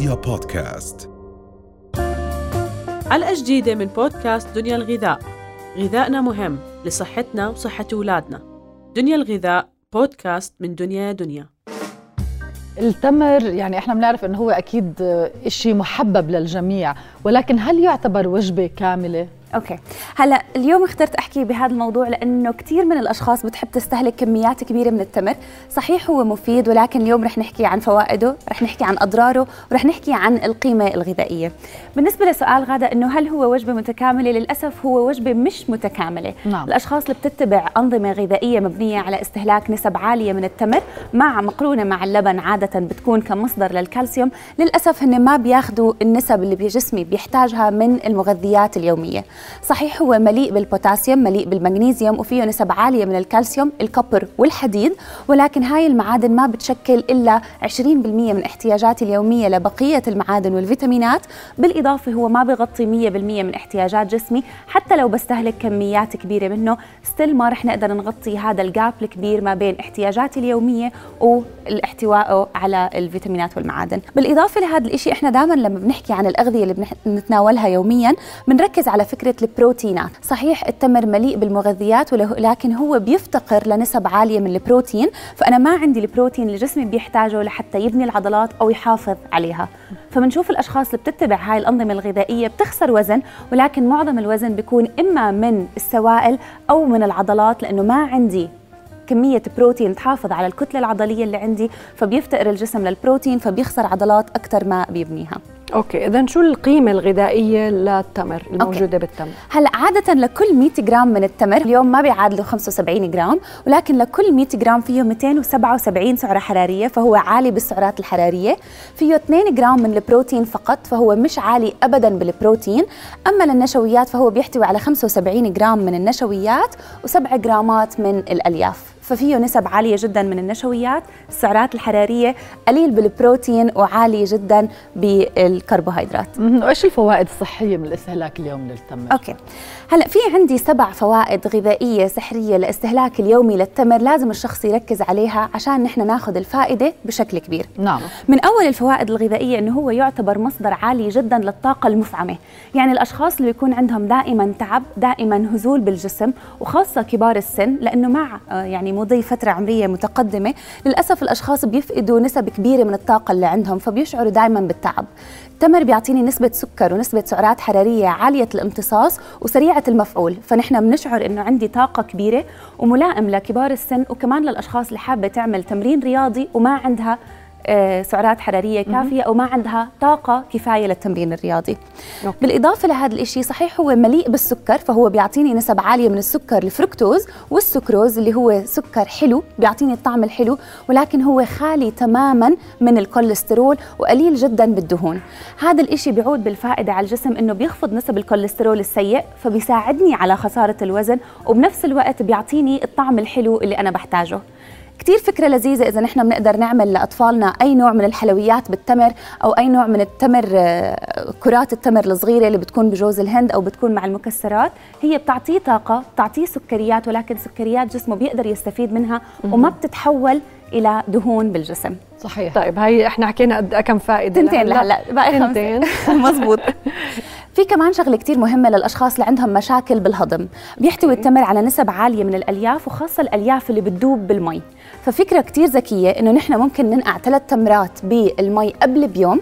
رؤيا بودكاست. حلقة جديدة من بودكاست دنيا الغذاء. غذائنا مهم لصحتنا وصحة أولادنا. دنيا الغذاء بودكاست من دنيا دنيا. التمر يعني إحنا بنعرف إنه هو أكيد شيء محبب للجميع ولكن هل يعتبر وجبة كاملة؟ أوكي. هلا اليوم اخترت أحكي بهذا الموضوع لأنه كثير من الأشخاص بتحب تستهلك كميات كبيرة من التمر. صحيح هو مفيد ولكن اليوم رح نحكي عن فوائده رح نحكي عن أضراره ورح نحكي عن القيمة الغذائية. بالنسبة لسؤال غادة إنه هل هو وجبة متكاملة؟ للأسف هو وجبة مش متكاملة. نعم. الأشخاص اللي بتتبع أنظمة غذائية مبنية على استهلاك نسب عالية من التمر مع مقرونة مع اللبن عادة بتكون كمصدر للكالسيوم. للأسف هن ما بياخذوا النسب اللي جسمي بيحتاجها من المغذيات اليومية. صحيح هو مليء بالبوتاسيوم مليء بالمغنيسيوم وفيه نسب عالية من الكالسيوم ال copper والحديد ولكن هاي المعادن ما بتشكل إلا 20% من احتياجاتي اليومية لبقية المعادن والفيتامينات. بالإضافة هو ما بغطي 100% من احتياجات جسمي حتى لو بستهلك كميات كبيرة منه still ما رح نقدر نغطي هذا ال gap الكبير ما بين احتياجاتي اليومية والاحتواء على الفيتامينات والمعادن. بالإضافة لهذا الشيء إحنا دائما لما بنحكي عن الأغذية اللي بنتناولها يوميا بنركز على فكرة البروتينات. صحيح التمر مليء بالمغذيات ولكن هو بيفتقر لنسب عالية من البروتين فأنا ما عندي البروتين اللي جسمي بيحتاجه لحتى يبني العضلات أو يحافظ عليها. فبنشوف الأشخاص اللي بتتبع هاي الأنظمة الغذائية بتخسر وزن ولكن معظم الوزن بيكون إما من السوائل أو من العضلات لأنه ما عندي كمية بروتين تحافظ على الكتلة العضلية اللي عندي فبيفتقر الجسم للبروتين فبيخسر عضلات أكثر ما بيبنيها. okay إذا شو القيمة الغذائية للتمر الموجودة okay. بالتمر؟ هلأ عادة لكل 100 جرام من التمر اليوم ما بيعادلوا 75 جرام ولكن لكل 100 جرام فيه 277 سعرة حرارية فهو عالي بالسعرات الحرارية. فيه 2 جرام من البروتين فقط فهو مش عالي ابدا بالبروتين. أما للنشويات فهو بيحتوي على 75 جرام من النشويات و7 جرامات من الألياف. ففيه نسب عالية جدا من النشويات السعرات الحرارية قليل بالبروتين وعالي جدا بالكربوهيدرات. وإيش الفوائد الصحية من الاستهلاك اليوم للتمر؟ okay. هلأ في عندي سبع فوائد غذائية سحرية لاستهلاك اليومي للتمر لازم الشخص يركز عليها عشان نحن ناخذ الفائدة بشكل كبير. نعم. من أول الفوائد الغذائية إنه هو يعتبر مصدر عالي جدا للطاقة المفعمة. يعني الأشخاص اللي يكون عندهم دائما تعب دائما هزول بالجسم وخاصة كبار السن لأنه مع يعني مضي فترة عمرية متقدمة. للأسف الأشخاص بيفقدوا نسب كبيرة من الطاقة اللي عندهم فبيشعروا دائما بالتعب. التمر بيعطيني نسبة سكر ونسبة سعرات حرارية عالية الامتصاص وسريعة المفعول. فنحن بنشعر إنه عندي طاقة كبيرة وملائم لكبار السن وكمان للأشخاص اللي حابة تعمل تمرين رياضي وما عندها سعرات حرارية كافية أو ما عندها طاقة كفاية للتمرين الرياضي. أوكي. بالإضافة لهذا الإشي صحيح هو مليء بالسكر فهو بيعطيني نسب عالية من السكر الفركتوز والسكروز اللي هو سكر حلو بيعطيني الطعم الحلو ولكن هو خالي تماما من الكوليسترول وقليل جدا بالدهون. هذا الإشي بيعود بالفائدة على الجسم إنه بيخفض نسب الكوليسترول السيء فبيساعدني على خسارة الوزن وبنفس الوقت بيعطيني الطعم الحلو اللي أنا بحتاجه. كتير فكرة لذيذة إذا نحن بنقدر نعمل لأطفالنا أي نوع من الحلويات بالتمر أو أي نوع من التمر آه، كرات التمر الصغيرة اللي بتكون بجوز الهند أو بتكون مع المكسرات هي بتعطيه طاقة بتعطيه سكريات ولكن سكريات جسمه بيقدر يستفيد منها وما بتتحول إلى دهون بالجسم. صحيح. طيب هي إحنا حكينا قد كم فائدة تنتين لهلأ؟ باقي تنتين. مزبوط. في كمان شغلة كثير مهمة للأشخاص اللي عندهم مشاكل بالهضم. بيحتوي التمر على نسب عالية من الألياف وخاصة الألياف اللي بتدوب بالمي. ففكرة كثير ذكية إنه نحن ممكن ننقع ثلاث تمرات بالمي قبل بيوم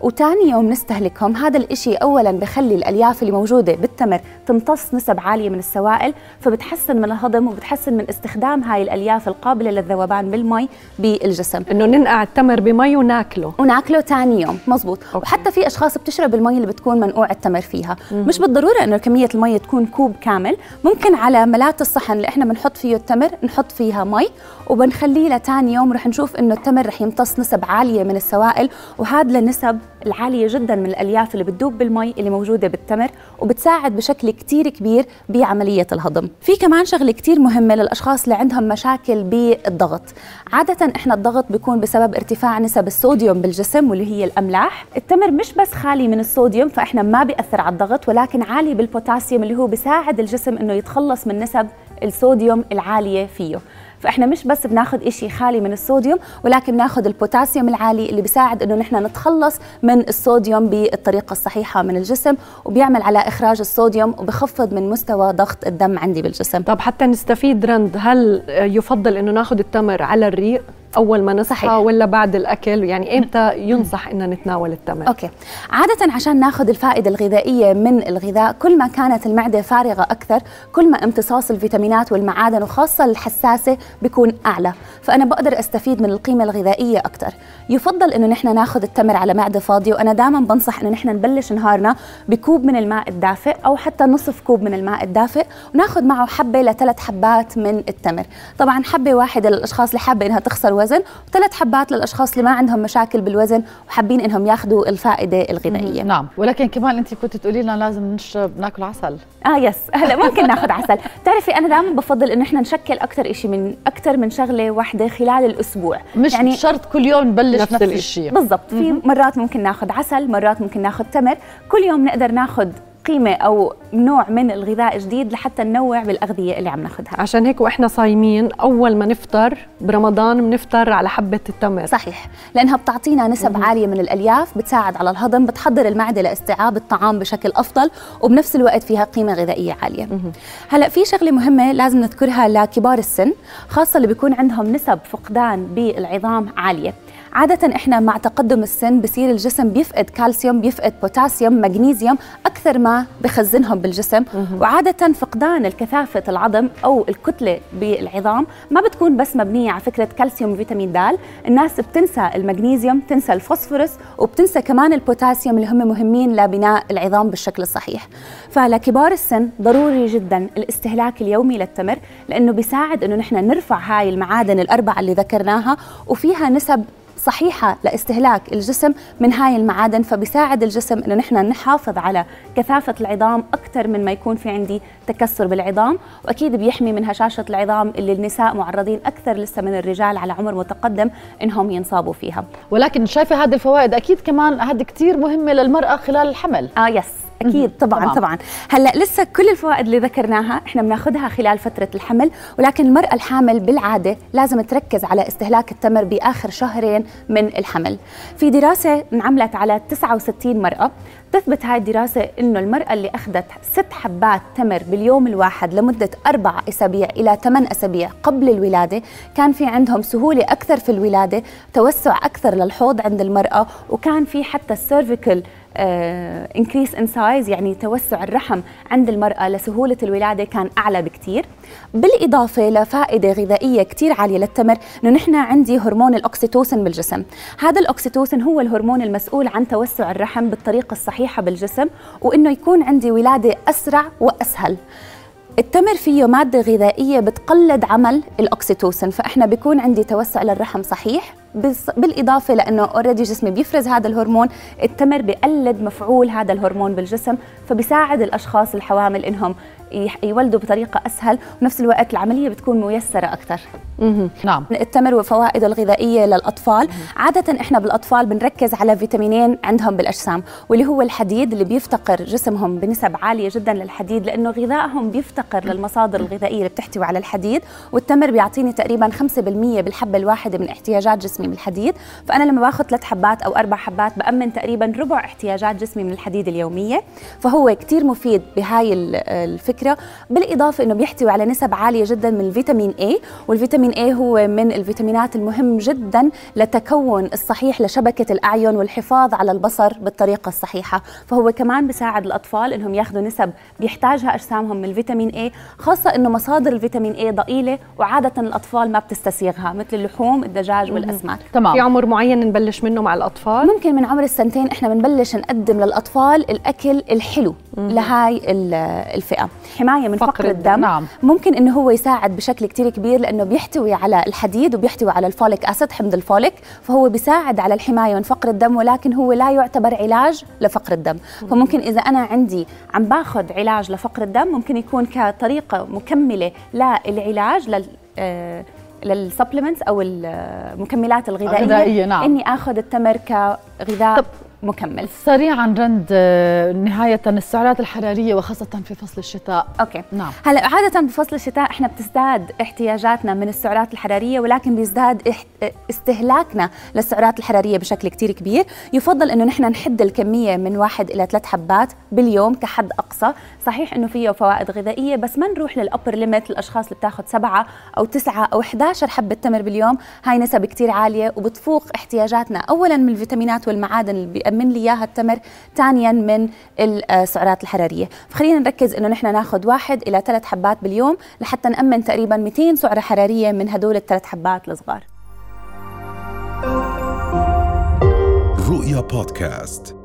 وتاني يوم نستهلكهم. هذا الإشي أولا بخلي الألياف اللي موجودة بالتمر تمتص نسب عالية من السوائل فبتحسن من الهضم وبتحسن من استخدام هاي الألياف القابلة للذوبان بالمي بالجسم. إنه ننقع التمر بمي وناكله. وناكله تاني يوم. مزبوط. okay. وحتى في أشخاص بتشرب المي اللي بتكون منقوع التمر فيها. مم. مش بالضرورة إنه كمية المي تكون كوب كامل. ممكن على ملات الصحن اللي إحنا بنحط فيه التمر نحط فيها مي وبنخليه لتاني يوم رح نشوف إنه التمر رح يمتص نسب عالية من السوائل وهذا لنسب العالية جدا من الألياف اللي بتدوب بالمي اللي موجودة بالتمر وبتساعد بشكل كتير كبير بعملية الهضم. في كمان شغلة كتير مهمة للأشخاص اللي عندهم مشاكل بالضغط. عادة إحنا الضغط بيكون بسبب ارتفاع نسب الصوديوم بالجسم واللي هي الأملاح. التمر مش بس خالي من الصوديوم فإحنا ما بيأثر على الضغط ولكن عالي بالبوتاسيوم اللي هو بيساعد الجسم إنه يتخلص من نسب الصوديوم العالية فيه. فإحنا مش بس بناخذ شيء خالي من الصوديوم ولكن بناخذ البوتاسيوم العالي اللي بيساعد إنه نحن نتخلص من الصوديوم بالطريقة الصحيحة من الجسم وبيعمل على إخراج الصوديوم وبخفض من مستوى ضغط الدم عندي بالجسم. طب حتى نستفيد رند هل يفضل إنه ناخذ التمر على الريق؟ أول ما نصحى صحيح. ولا بعد الأكل. يعني إمتى ينصح ان نتناول التمر؟ أوكي. عادة عشان ناخذ الفائدة الغذائية من الغذاء كل ما كانت المعدة فارغة أكثر كل ما امتصاص الفيتامينات والمعادن وخاصة الحساسة بيكون أعلى. فأنا بقدر أستفيد من القيمة الغذائية أكثر. يفضل إنه نحن ناخذ التمر على معدة فاضية وأنا دائما بنصح إنه نحن نبلش نهارنا بكوب من الماء الدافئ أو حتى نصف كوب من الماء الدافئ وناخذ معه حبة لثلاث حبات من التمر. طبعا حبة واحدة للأشخاص اللي حابة إنها تخسر وزن وثلاث حبات للأشخاص اللي ما عندهم مشاكل بالوزن وحابين إنهم ياخذوا الفائدة الغذائية. نعم. ولكن كمان انت كنت تقولي لنا لازم نشرب ناكل عسل. آه يس هلا ممكن ناخذ عسل. بتعرفي أنا دائما بفضل إنه إحنا نشكل أكثر شيء من أكثر من شغلة واحدة خلال الأسبوع. مش يعني شرط كل يوم نبلش نفس, نفس الشيء. بالضبط. في مرات ممكن ناخذ عسل مرات ممكن ناخذ تمر. كل يوم نقدر ناخذ قيمة أو نوع من الغذاء جديد لحتى ننوع بالأغذية اللي عم ناخذها عشان هيك وإحنا صايمين أول ما نفطر برمضان بنفطر على حبة التمر صحيح لأنها بتعطينا نسب مم. عالية من الألياف بتساعد على الهضم بتحضر المعدة لاستيعاب الطعام بشكل أفضل وبنفس الوقت فيها قيمة غذائية عالية مم. هلأ في شغلة مهمة لازم نذكرها لكبار السن خاصة اللي بيكون عندهم نسب فقدان بالعظام عالية عادة إحنا مع تقدم السن بصير الجسم بيفقد كالسيوم بيفقد بوتاسيوم مغنيسيوم أكثر ما بخزنهم بالجسم. وعادة فقدان الكثافة العظم أو الكتلة بالعظام ما بتكون بس مبنية على فكرة كالسيوم وفيتامين د الناس بتنسى المغنيسيوم بتنسى الفوسفورس وبتنسى كمان البوتاسيوم اللي هم مهمين لبناء العظام بالشكل الصحيح. فلكبار السن ضروري جدا الاستهلاك اليومي للتمر لأنه بيساعد إنه نحن نرفع هاي المعادن الاربعه اللي ذكرناها وفيها نسب صحيحة لاستهلاك الجسم من هاي المعادن فبيساعد الجسم إنه نحن نحافظ على كثافة العظام أكثر من ما يكون في عندي تكسر بالعظام. وأكيد بيحمي من هشاشة العظام اللي النساء معرضين أكثر لسه من الرجال على عمر متقدم إنهم ينصابوا فيها. ولكن شايفة هذه الفوائد أكيد كمان هذه كثير مهمة للمرأة خلال الحمل. آه يس أكيد طبعا طبعا, طبعا. هلأ لسه كل الفوائد اللي ذكرناها إحنا بناخذها خلال فترة الحمل ولكن المرأة الحامل بالعادة لازم تركز على استهلاك التمر بآخر شهرين من الحمل. في دراسة انعملت على 69 مرأة تثبت هاي الدراسة إنه المرأة اللي أخذت ست حبات تمر باليوم الواحد لمدة أربع أسابيع إلى ثمان أسابيع قبل الولادة كان في عندهم سهولة أكثر في الولادة توسع أكثر للحوض عند المرأة وكان في حتى ال cervical increase in size يعني توسع الرحم عند المرأة لسهولة الولادة كان أعلى بكثير بالإضافة لفائدة غذائية كثير عالية للتمر إنه نحن عندي هرمون الأكسيتوسن بالجسم. هذا الأكسيتوسن هو الهرمون المسؤول عن توسع الرحم بالطريقة الصحيحة بالجسم وإنه يكون عندي ولادة أسرع وأسهل. التمر فيه مادة غذائية بتقلد عمل الأكسيتوسن فإحنا بيكون عندي توسع للرحم صحيح بالإضافة لأنه already جسمي بيفرز هذا الهرمون التمر بقلد مفعول هذا الهرمون بالجسم فبيساعد الأشخاص الحوامل إنهم يولدوا بطريقة أسهل ونفس الوقت العملية بتكون ميسرة أكثر نعم. التمر وفوائده الغذائية للأطفال. عادة إحنا بالأطفال بنركز على فيتامينين عندهم بالأجسام واللي هو الحديد اللي بيفتقر جسمهم بنسب عالية جدا للحديد لأنه غذائهم بيفتقر للمصادر الغذائية اللي بتحتوي على الحديد. والتمر بيعطيني تقريبا 5% بالحبة الواحدة من احتياجات جسمي من الحديد. فأنا لما باخذ ثلاث حبات أو أربع حبات بأمن تقريبا ربع احتياجات جسمي من الحديد اليومية. فهو كثير مفيد بهاي الفكرة بالإضافة إنه بيحتوي على نسب عالية جدا من الفيتامين A والفيتامين A هو من الفيتامينات المهم جدا لتكون الصحيح لشبكة الأعين والحفاظ على البصر بالطريقة الصحيحة. فهو كمان بيساعد الأطفال إنهم ياخذوا نسب بيحتاجها أجسامهم من الفيتامين A خاصة إنه مصادر الفيتامين A ضئيلة وعادة الأطفال ما بتستسيغها مثل اللحوم الدجاج والأسماك. تمام. في عمر معين نبلش منه مع الأطفال؟ ممكن من عمر السنتين إحنا بنبلش نقدم للأطفال الأكل الحلو. لهاي الفئة. حماية من فقر, فقر الدم نعم. ممكن إنه هو يساعد بشكل كتير كبير لأنه بيحتوي على الحديد وبيحتوي على ال folic acid حمض الفوليك فهو بيساعد على الحماية من فقر الدم ولكن هو لا يعتبر علاج لفقر الدم مم. فممكن إذا أنا عندي عم باخذ علاج لفقر الدم ممكن يكون كطريقة مكملة للعلاج لل آه لل supplements أو المكملات الغذائية الغذائية نعم إني آخذ التمر كغذاء مكمل. سريعا رند آه، نهاية السعرات الحرارية وخاصة في فصل الشتاء. okay. نعم. هلا عادة بفصل الشتاء إحنا بتزداد احتياجاتنا من السعرات الحرارية ولكن بيزداد اح- استهلاكنا للسعرات الحرارية بشكل كتير كبير. يفضل إنه نحن نحد الكمية من واحد إلى ثلاث حبات باليوم كحد أقصى. صحيح إنه فيه فوائد غذائية بس ما نروح لل upper limit للاشخاص اللي بتاخذ سبعة أو تسعة أو 11 حبة تمر باليوم. هاي نسب كتير عالية وبتفوق احتياجاتنا اولا من الفيتامينات والمعادن اللي بيأمن لي إياها التمر ثانيا من السعرات الحرارية. فخلينا نركز إنه نحن ناخذ واحد إلى ثلاث حبات باليوم لحتى نأمن تقريبا 200 سعرة حرارية من هدول الثلاث حبات الصغار. رؤيا بودكاست.